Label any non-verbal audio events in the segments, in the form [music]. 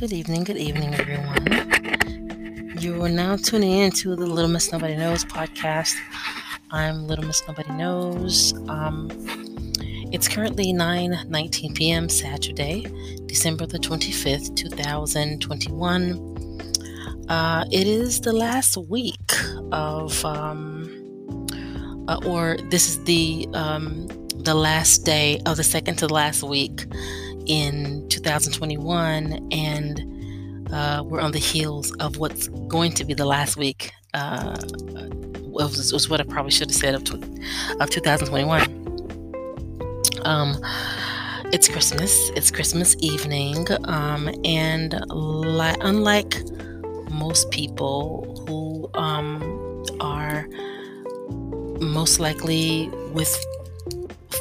Good evening, good evening, everyone. You are now tuning in to the Little Miss Nobody Knows podcast. I'm Little Miss Nobody Knows. Um, it's currently 9 19 p.m. Saturday, December the 25th, 2021. Uh, it is the last week of, um, uh, or this is the um, the last day of the second to last week in 2021, and uh, we're on the heels of what's going to be the last week. Uh, was, was what I probably should have said of, of 2021. Um, it's Christmas. It's Christmas evening, um, and li- unlike most people who um, are most likely with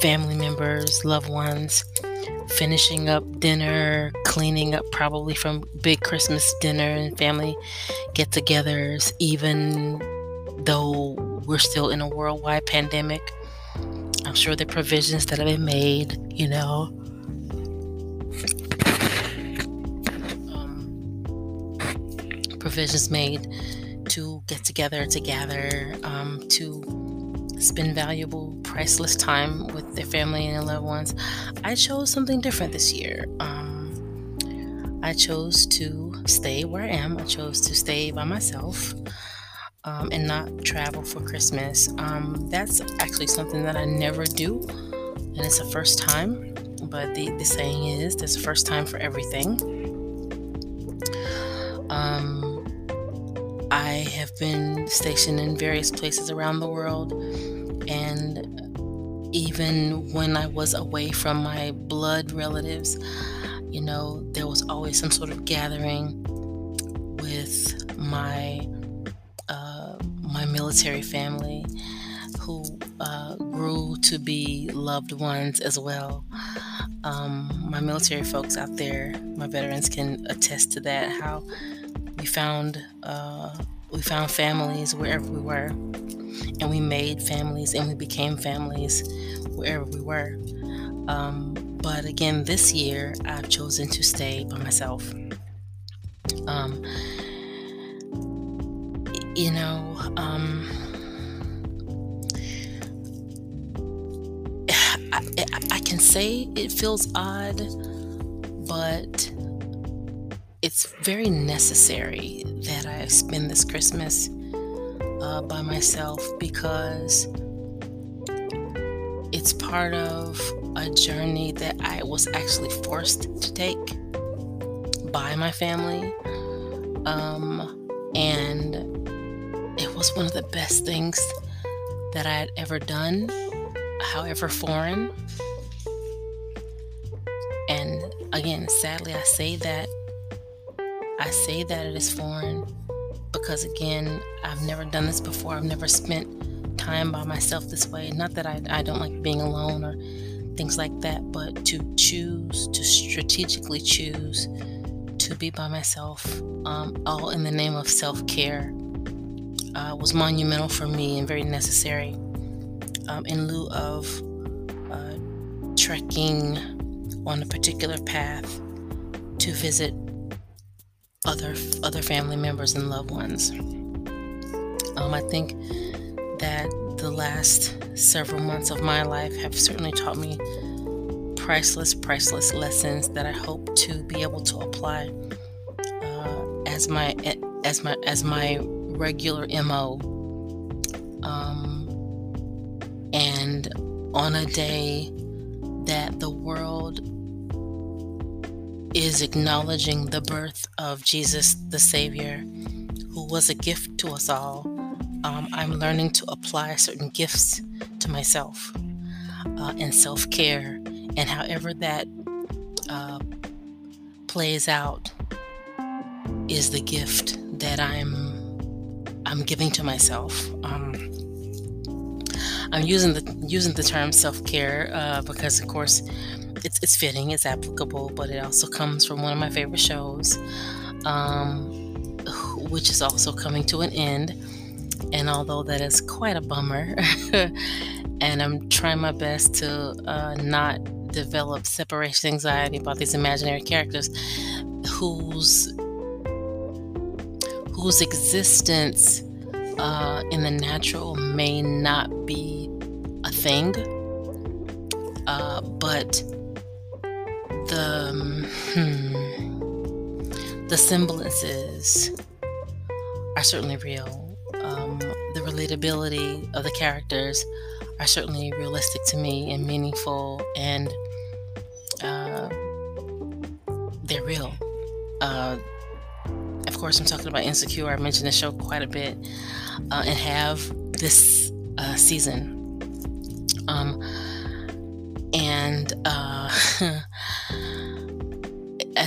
family members, loved ones, finishing up dinner, cleaning up probably from big Christmas dinner and family get togethers, even though we're still in a worldwide pandemic. I'm sure the provisions that have been made, you know. Um, provisions made to get together, to gather, um, to spend valuable, priceless time with their family and their loved ones. I chose something different this year. Um, I chose to stay where I am. I chose to stay by myself um, and not travel for Christmas. Um, that's actually something that I never do, and it's the first time. But the, the saying is, there's a first time for everything. Um, I have been stationed in various places around the world, and even when I was away from my blood relatives, you know, there was always some sort of gathering with my uh, my military family, who uh, grew to be loved ones as well. Um, my military folks out there, my veterans can attest to that. How we found uh, we found families wherever we were, and we made families, and we became families wherever we were. Um, but again, this year I've chosen to stay by myself. Um, you know, um, [sighs] I, I can say it feels odd, but it's very necessary that I spend this Christmas uh, by myself because it's part of a journey that I was actually forced to take by my family. Um, and it was one of the best things that I had ever done, however foreign. And again, sadly, I say that I say that it is foreign because, again, I've never done this before. I've never spent time by myself this way. Not that I, I don't like being alone or things like that, but to choose, to strategically choose to be by myself, um, all in the name of self care, uh, was monumental for me and very necessary um, in lieu of uh, trekking on a particular path to visit other other family members and loved ones. Um, I think that the last several months of my life have certainly taught me priceless, priceless lessons that I hope to be able to apply uh, as my as my as my regular mo. Um, and on a day that the world is acknowledging the birth of Jesus the Savior, who was a gift to us all. Um, I'm learning to apply certain gifts to myself uh, and self care, and however that uh, plays out is the gift that I'm I'm giving to myself. Um, I'm using the using the term self care uh, because, of course, it's it's fitting, it's applicable, but it also comes from one of my favorite shows, um, which is also coming to an end. And although that is quite a bummer, [laughs] and I'm trying my best to uh, not develop separation anxiety about these imaginary characters whose whose existence uh, in the natural may not be a thing, uh, but the hmm, the semblances are certainly real. Um, the relatability of the characters are certainly realistic to me and meaningful, and uh, they're real. Uh, of course, I'm talking about Insecure. I mentioned the show quite a bit uh, and have this uh, season. Um, and uh,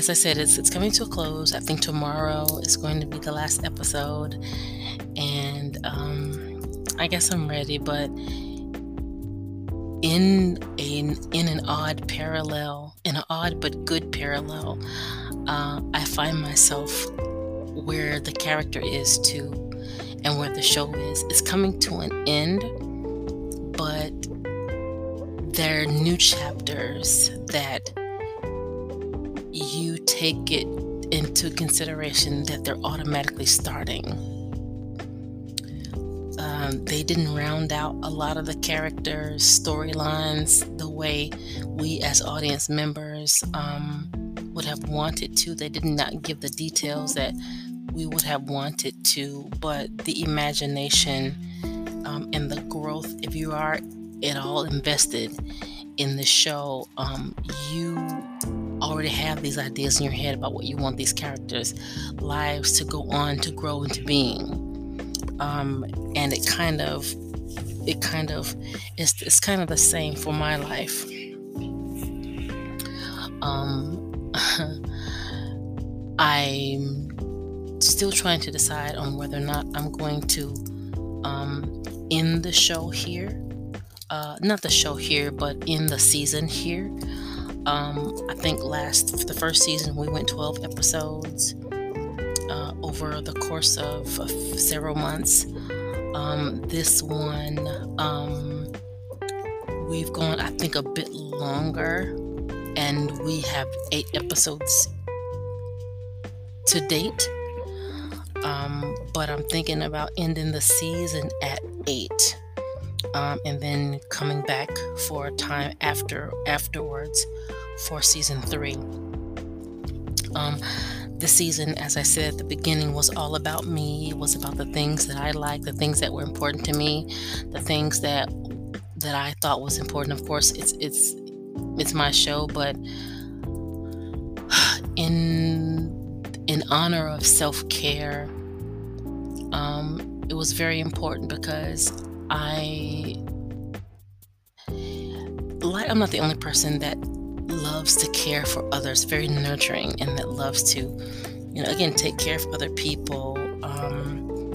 as I said, it's, it's coming to a close. I think tomorrow is going to be the last episode. And um, I guess I'm ready, but in a in an odd parallel, in an odd but good parallel, uh, I find myself where the character is to and where the show is. It's coming to an end, but there are new chapters that you take it into consideration that they're automatically starting. Um, they didn't round out a lot of the characters' storylines the way we as audience members um, would have wanted to. They did not give the details that we would have wanted to, but the imagination um, and the growth, if you are at all invested in the show, um, you already have these ideas in your head about what you want these characters' lives to go on to grow into being. Um, and it kind of, it kind of, it's, it's kind of the same for my life. Um, [laughs] I'm still trying to decide on whether or not I'm going to um, end the show here. Uh, not the show here, but in the season here. Um, I think last the first season we went 12 episodes uh, over the course of, of several months. Um, this one um, we've gone I think a bit longer, and we have eight episodes to date. Um, but I'm thinking about ending the season at eight, um, and then coming back for a time after afterwards for season three. Um, the season, as I said at the beginning, was all about me. It was about the things that I liked, the things that were important to me, the things that that I thought was important. Of course, it's it's it's my show, but [sighs] in in honor of self care, um, it was very important because I, like, I'm not the only person that loves to care for others, very nurturing, and that loves to, you know, again, take care of other people. Um,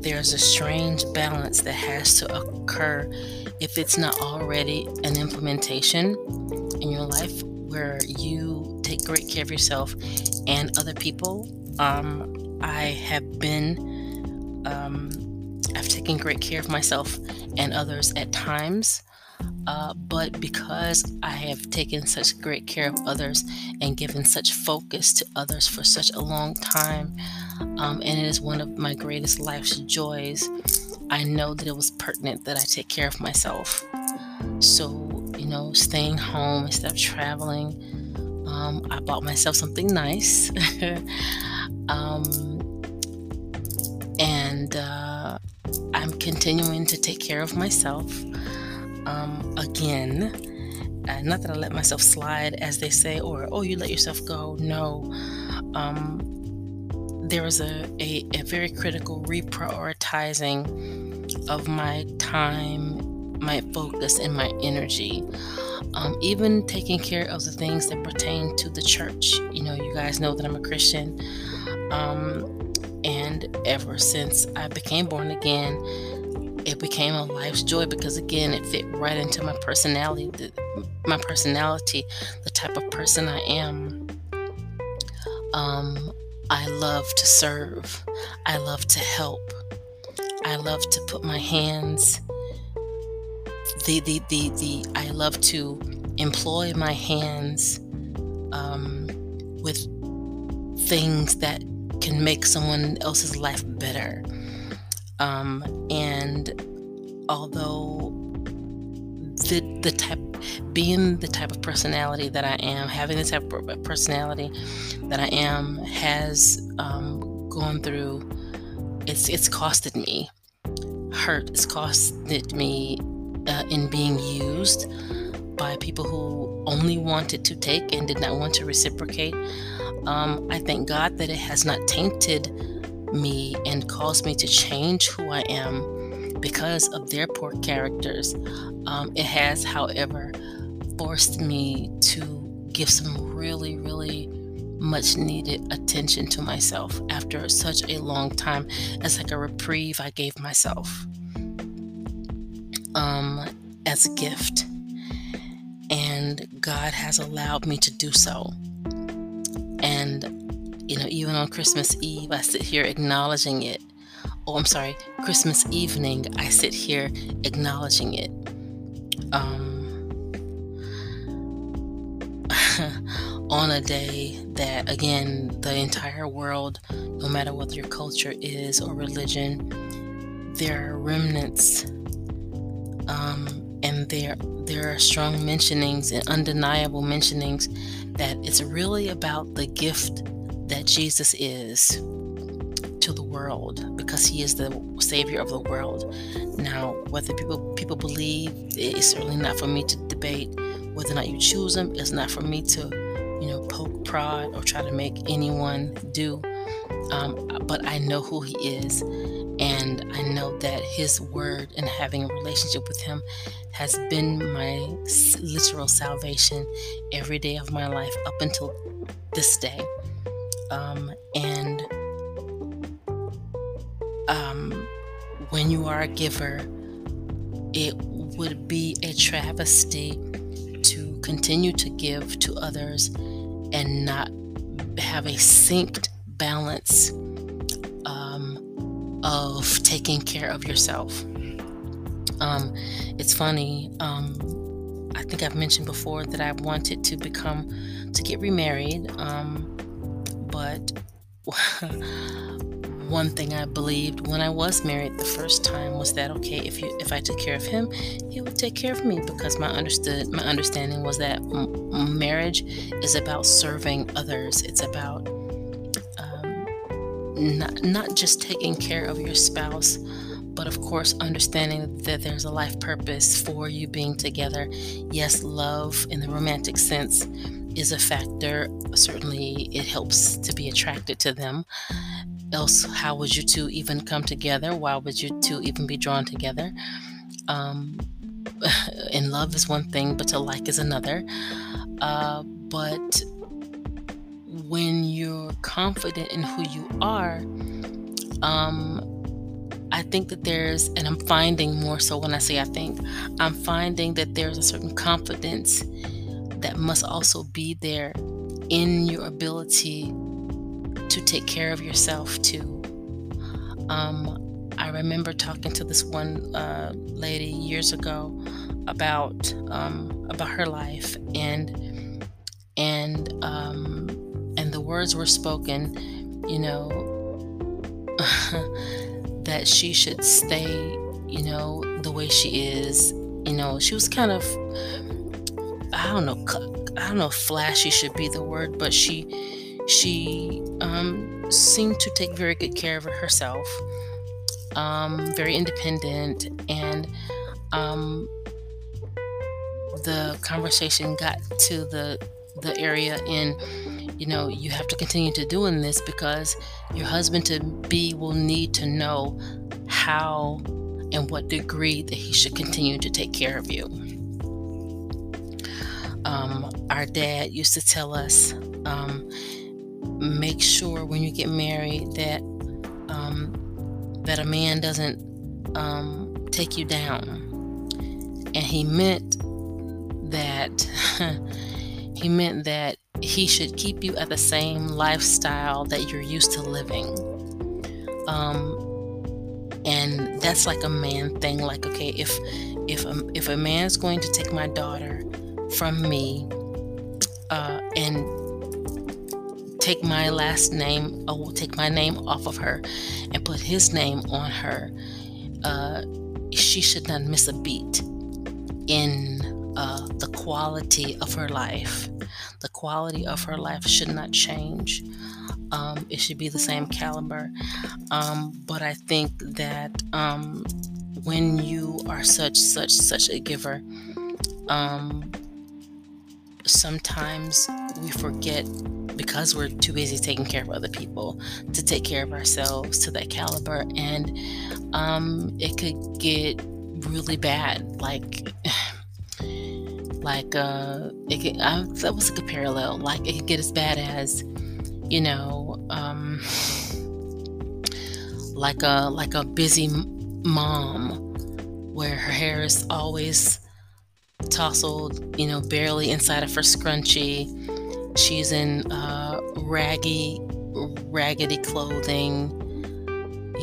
there's a strange balance that has to occur if it's not already an implementation in your life where you take great care of yourself and other people. Um, I have been, um, I've taken great care of myself and others at times. Uh, but because I have taken such great care of others and given such focus to others for such a long time, um, and it is one of my greatest life's joys, I know that it was pertinent that I take care of myself. So, you know, staying home instead of traveling, um, I bought myself something nice. [laughs] um, and uh, continuing to take care of myself. Um, again, uh, not that I let myself slide, as they say, or oh, you let yourself go. No. Um, there was a, a, a very critical reprioritizing of my time, my focus, and my energy um, even taking care of the things that pertain to the church. You know, you guys know that I'm a Christian. Um, and ever since I became born again, it became a life's joy because again, it fit right into my personality, the, my personality, the type of person I am. Um, I love to serve. I love to help. I love to put my hands the the the, the I love to employ my hands um, with things that can make someone else's life better. Um, and although the the type being the type of personality that I am, having the type of personality that I am, has um, gone through. It's it's costed me hurt. It's costed me uh, in being used by people who only wanted to take and did not want to reciprocate. Um, I thank God that it has not tainted me and caused me to change who I am because of their poor characters. Um, it has, however, forced me to give some really, really much needed attention to myself after such a long time. It's like a reprieve I gave myself um, as a gift. And God has allowed me to do so. And, you know, even on Christmas Eve, I sit here acknowledging it. Oh, I'm sorry, Christmas evening, I sit here acknowledging it. Um, [laughs] on a day that, again, the entire world, no matter what your culture is or religion, there are remnants um, and there there are strong mentionings and undeniable mentionings that it's really about the gift that Jesus is to the world because he is the savior of the world. Now, whether people people believe it's certainly not for me to debate whether or not you choose him. It's not for me to, you know, poke, prod, or try to make anyone do. Um, but I know who he is, and I know that his word and having a relationship with him has been my literal salvation every day of my life up until this day. Um, and um, when you are a giver, it would be a travesty to continue to give to others and not have a synced balance um, of taking care of yourself. Um, it's funny. Um, I think I've mentioned before that I wanted to become to get remarried, um, but [laughs] one thing I believed when I was married the first time was that okay, if you if I took care of him, he would take care of me because my understood my understanding was that m- marriage is about serving others. It's about um, not, not just taking care of your spouse, but of course, understanding that there's a life purpose for you being together. Yes, love in the romantic sense is a factor. Certainly, it helps to be attracted to them. Else, how would you two even come together? Why would you two even be drawn together? Um, [laughs] love is one thing, but to like is another. Uh, but when you're confident in who you are, um, I think that there's, and I'm finding more so when I say I think, I'm finding that there's a certain confidence that must also be there in your ability to take care of yourself too. Um, I remember talking to this one uh, lady years ago about um, about her life and and um, and the words were spoken, you know, [laughs] that she should stay, you know, the way she is. You know, she was kind of, I don't know, I don't know flashy should be the word, but she, she um, seemed to take very good care of herself, um, very independent, and um, the conversation got to the the area in you know, you have to continue to doing this because your husband to be will need to know how and what degree that he should continue to take care of you. Um, our dad used to tell us, um, make sure when you get married that um, that a man doesn't um, take you down, and he meant that [laughs] he meant that he should keep you at the same lifestyle that you're used to living. Um, and that's like a man thing. Like, okay, if if a, if a man's going to take my daughter from me uh, and take my last name, or take my name off of her and put his name on her, uh, she should not miss a beat in uh, the quality of her life. The quality of her life should not change. Um, it should be the same caliber. Um, but I think that um, when you are such, such, such a giver, um, sometimes we forget because we're too busy taking care of other people to take care of ourselves to that caliber. And um, it could get really bad. Like [sighs] like uh it could, I, that was a good parallel. Like it could get as bad as you know um [sighs] like a like a busy mom where her hair is always tousled, you know, barely inside of her scrunchie. She's in uh, raggy, raggedy clothing.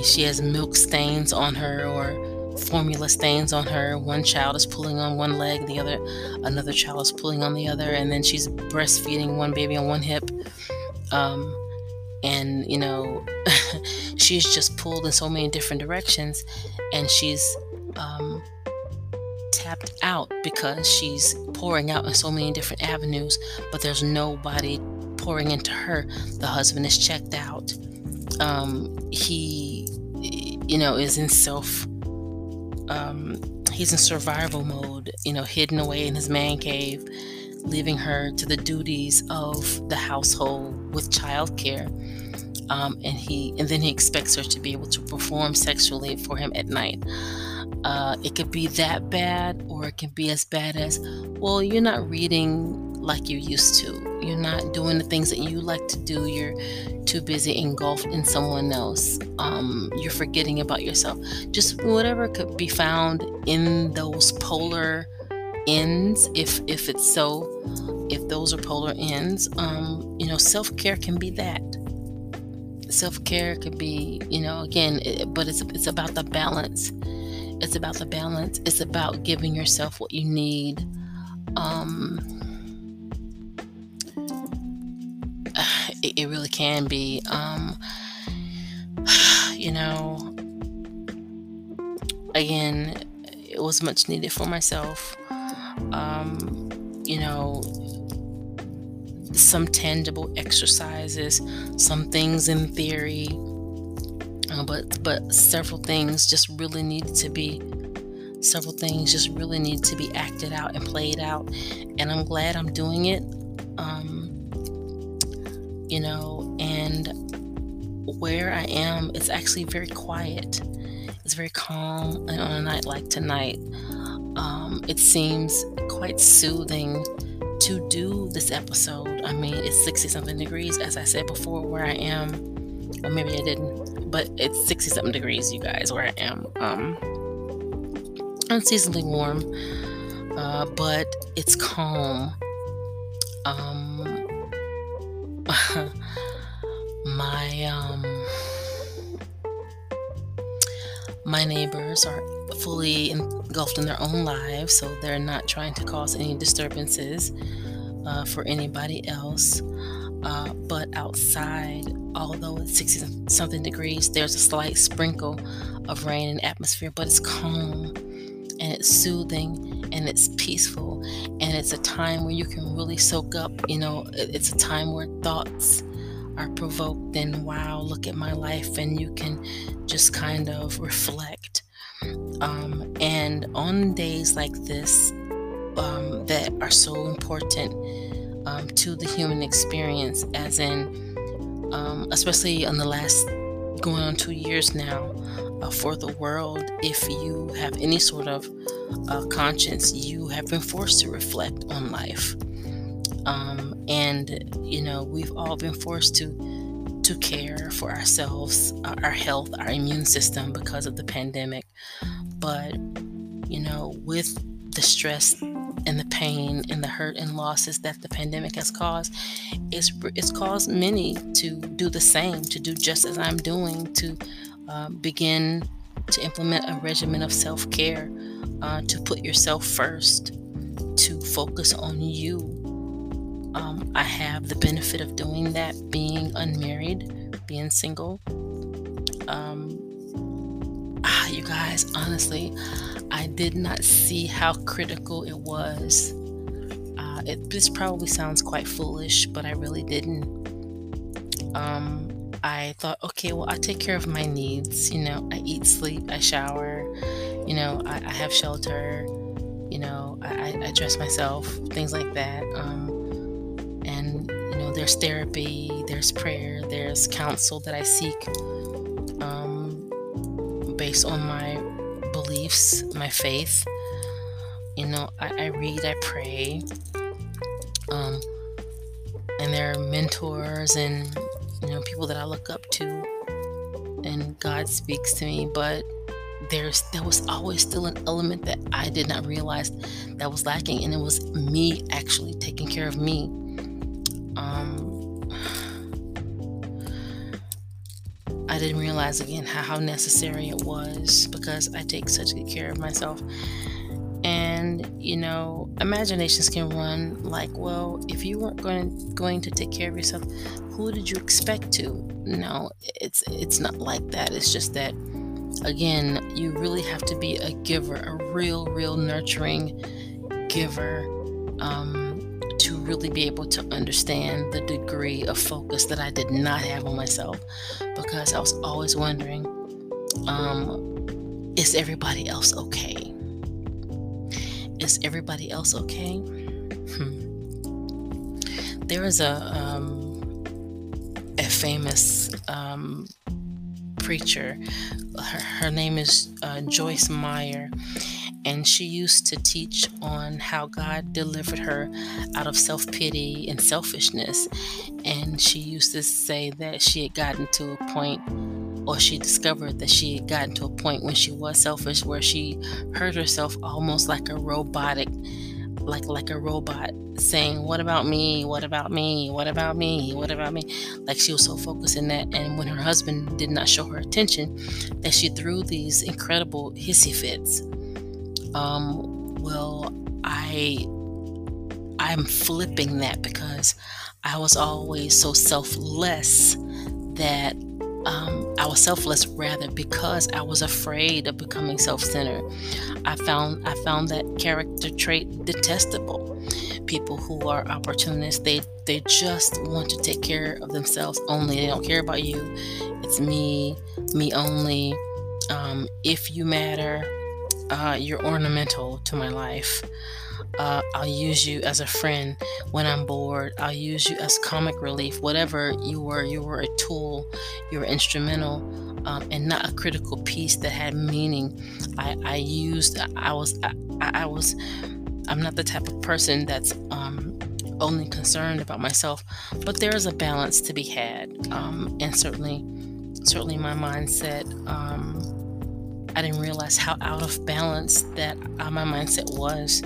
She has milk stains on her or formula stains on her. One child is pulling on one leg, the other, another child is pulling on the other, and then she's breastfeeding one baby on one hip. Um, and you know, [laughs] she's just pulled in so many different directions, and she's um, out because she's pouring out in so many different avenues, but there's nobody pouring into her. The husband is checked out. Um, he, you know, is in self. Um, he's in survival mode. You know, hidden away in his man cave, leaving her to the duties of the household with childcare. Um, and he, and then he expects her to be able to perform sexually for him at night. Uh, it could be that bad, or it can be as bad as, well, you're not reading like you used to. You're not doing the things that you like to do. You're too busy engulfed in someone else. Um, you're forgetting about yourself. Just whatever could be found in those polar ends, if if it's so, if those are polar ends, um, you know, self care can be that. Self care could be, you know, again, it, but it's it's about the balance it's about the balance. It's about giving yourself what you need. Um, [sighs] it, it really can be. Um, [sighs] you know, again, it was much needed for myself. Um, you know, some tangible exercises, some things in theory, uh, but but several things just really needed to be several things just really need to be acted out and played out. And i'm glad i'm doing it um, you know and where i am it's actually very quiet. It's very calm and on a night like tonight. Um, it seems quite soothing to do this episode. I mean it's 60 something degrees as i said before where i am. Or maybe i didn't but it's 60 something degrees, you guys, where I am. Um, unseasonably warm, uh, but it's calm. Um, [laughs] my um, my neighbors are fully engulfed in their own lives, so they're not trying to cause any disturbances uh, for anybody else. Uh, but outside, although it's 60 something degrees, there's a slight sprinkle of rain in the atmosphere, but it's calm and it's soothing and it's peaceful. And it's a time where you can really soak up, you know, it's a time where thoughts are provoked and wow, look at my life, and you can just kind of reflect. Um, and on days like this um, that are so important um, to the human experience, as in, um, especially in the last going on two years now uh, for the world. If you have any sort of uh, conscience, you have been forced to reflect on life. Um, and you know we've all been forced to to care for ourselves, uh, our health, our immune system because of the pandemic. But you know, with the stress and the pain and the hurt and losses that the pandemic has caused, it's, it's caused many to do the same, to do just as I'm doing, to uh, begin to implement a regimen of self care, uh, to put yourself first, to focus on you, um, I have the benefit of doing that, being unmarried, being single. Um, you guys, honestly, I did not see how critical it was. Uh, it, this probably sounds quite foolish, but I really didn't. Um, I thought, okay, well, I take care of my needs. You know, I eat, sleep, I shower, you know, I, I have shelter, you know, I, I, dress myself, things like that. Um, and, you know, there's therapy, there's prayer, there's counsel that I seek um, based on my beliefs, my faith. You know, I, I read, I pray. Um, and there are mentors and you know, people that I look up to, and God speaks to me, but there's there was always still an element that I did not realize that was lacking, and it was me actually taking care of me. Didn't realize again how, necessary it was because I take such good care of myself. And you know, imaginations can run like, well, if you weren't going going to take care of yourself, who did you expect to? No, it's it's not like that. It's just that again, you really have to be a giver, a real, real nurturing giver, um, really be able to understand the degree of focus that I did not have on myself, because I was always wondering, um, is everybody else okay? Is everybody else okay? Hmm. There is a um, a famous um, preacher. Her, her, name is uh, Joyce Meyer, and she used to teach on how God delivered her out of self pity and selfishness. And she used to say that she had gotten to a point, or she discovered that she had gotten to a point when she was selfish, where she heard herself almost like a robotic like like a robot saying what about me? What about me? What about me? What about me? Like she was so focused in that and when her husband did not show her attention that she threw these incredible hissy fits um well i i'm flipping that because i was always so selfless that um, I was selfless rather because I was afraid of becoming self-centered. I found I found that character trait detestable. People who are opportunists, they they just want to take care of themselves only. They don't care about you. It's me, me only. Um, if you matter, uh, you're ornamental to my life. Uh, I'll use you as a friend when I'm bored. I'll use you as comic relief. Whatever you were, you were a tool. You were instrumental, um, and not a critical piece that had meaning. I, I used. I was. I, I, was. I'm not the type of person that's um, only concerned about myself, but there is a balance to be had, um, and certainly, certainly, my mindset. Um, I didn't realize how out of balance that uh, my mindset was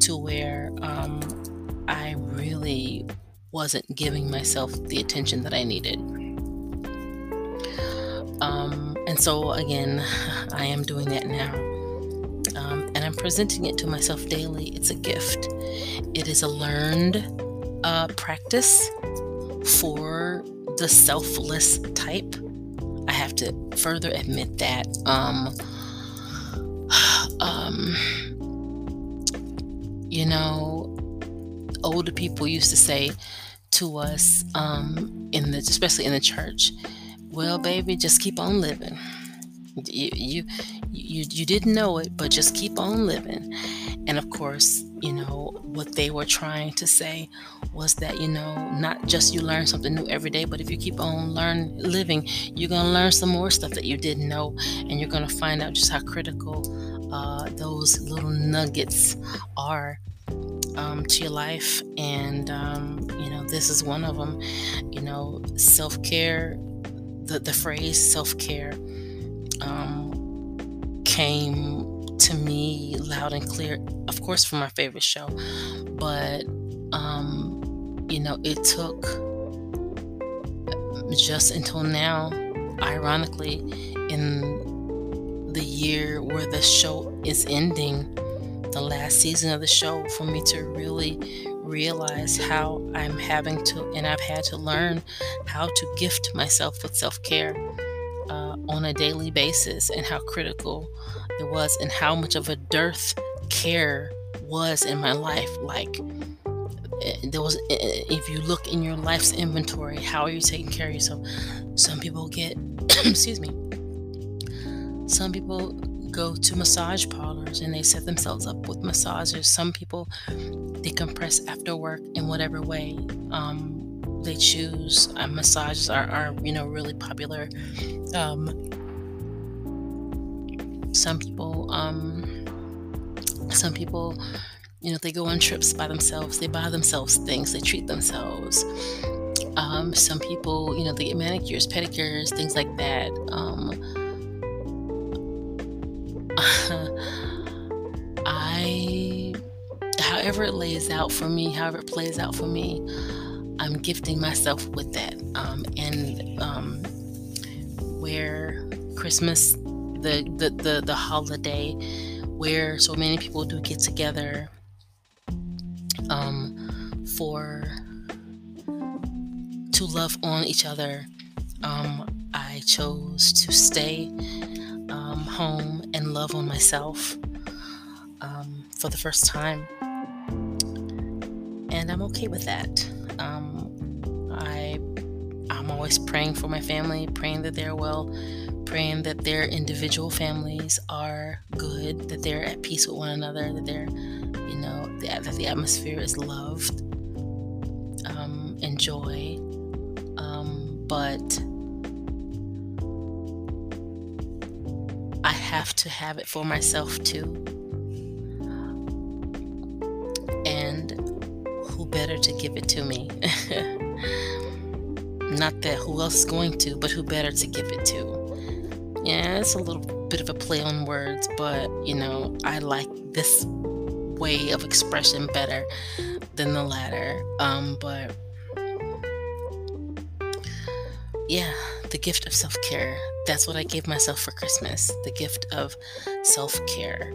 to where um, I really wasn't giving myself the attention that I needed. Um, and so, again, [laughs] I am doing that now. Um, and I'm presenting it to myself daily. It's a gift, it is a learned uh, practice for the selfless type. To further admit that. Um, [sighs] um, you know, older people used to say to us, um, in the especially in the church, "Well, baby, just keep on living." You, you you didn't know it, but just keep on living. And of course, you know what they were trying to say was that you know not just you learn something new every day, but if you keep on learn living, you're gonna learn some more stuff that you didn't know, and you're gonna find out just how critical uh, those little nuggets are um, to your life. And, um, you know, this is one of them. You know, self care, the, the phrase self care um, came to me loud and clear, of course, from my favorite show. But, um, you know, it took just until now, ironically, in the year where the show is ending the last season of the show for me to really realize how I'm having to, and I've had to learn how to gift myself with self care on a daily basis, and how critical it was, and how much of a dearth care was in my life. Like, eh, there was, eh, eh, if you look in your life's inventory, how are you taking care of yourself? Some people get, [clears throat] excuse me, some people go to massage parlors and they set themselves up with massagers. Some people decompress after work in whatever way um, they choose. Uh, massages are, are, you know, really popular. Um, some people, um, some people, you know, they go on trips by themselves. They buy themselves things. They treat themselves. Um, some people, you know, they get manicures, pedicures, things like that. Um, [laughs] I, however it lays out for me, however it plays out for me, I'm gifting myself with that. Um, and um, where Christmas, the, the the the holiday, where so many people do get together um, for to love on each other. Um, I chose to stay um, home and love on myself um, for the first time. And I'm okay with that. Um, I, I'm always praying for my family, praying that they're well, praying that their individual families are good, that they're at peace with one another, that they're, you know, that, that the atmosphere is loved um, and joy. Um, but I have to have it for myself too. Give it to me? [laughs] Not that who else is going to, but who better to give it to? Yeah, it's a little bit of a play on words, but you know, I like this way of expression better than the latter. Um, but yeah, the gift of self care. That's what I gave myself for Christmas the gift of self care.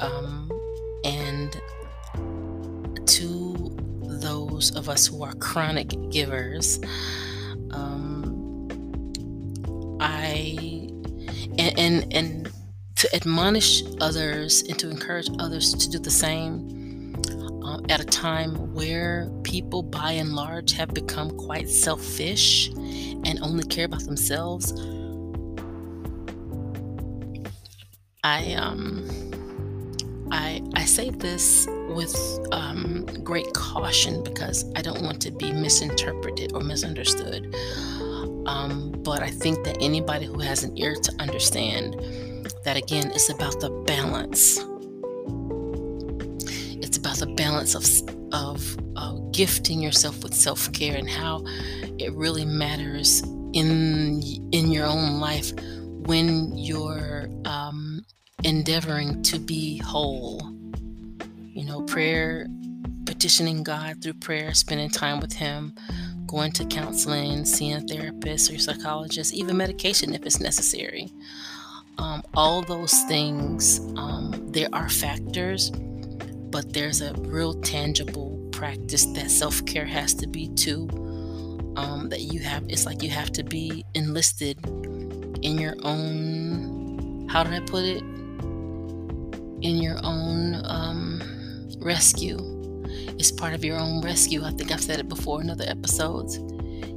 Um, and those of us who are chronic givers, um, I and, and and to admonish others and to encourage others to do the same um, at a time where people by and large have become quite selfish and only care about themselves. I um I say this with um, great caution because I don't want to be misinterpreted or misunderstood. Um, but I think that anybody who has an ear to understand that again, it's about the balance. It's about the balance of of uh, gifting yourself with self care and how it really matters in in your own life when you're um, endeavoring to be whole. You know, prayer, petitioning God through prayer, spending time with Him, going to counseling, seeing a therapist or psychologist, even medication if it's necessary. Um, all those things, um, there are factors, but there's a real tangible practice that self care has to be too. Um, that you have, it's like you have to be enlisted in your own, how did I put it? In your own um, rescue. It's part of your own rescue. I think I've said it before in other episodes.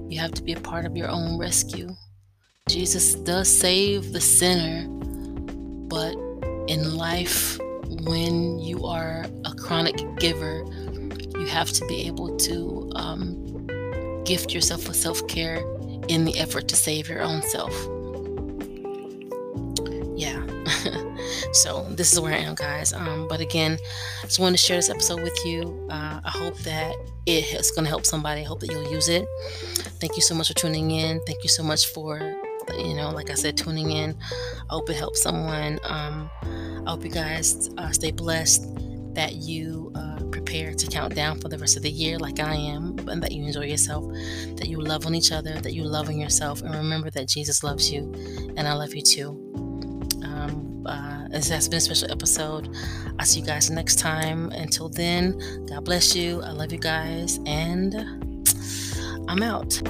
You have to be a part of your own rescue. Jesus does save the sinner, but in life, when you are a chronic giver, you have to be able to um, gift yourself with self care in the effort to save your own self. So this is where I am, guys. Um, but again, I just wanted to share this episode with you. Uh, I hope that it is going to help somebody. I hope that you'll use it. Thank you so much for tuning in. Thank you so much for, you know, like I said, tuning in. I hope it helps someone. Um, I hope you guys uh, stay blessed. That you uh, prepare to count down for the rest of the year like I am, and that you enjoy yourself, that you love on each other, that you love on yourself, and remember that Jesus loves you, and I love you too. Uh, this has been a special episode. I'll see you guys next time. Until then, God bless you. I love you guys, and I'm out.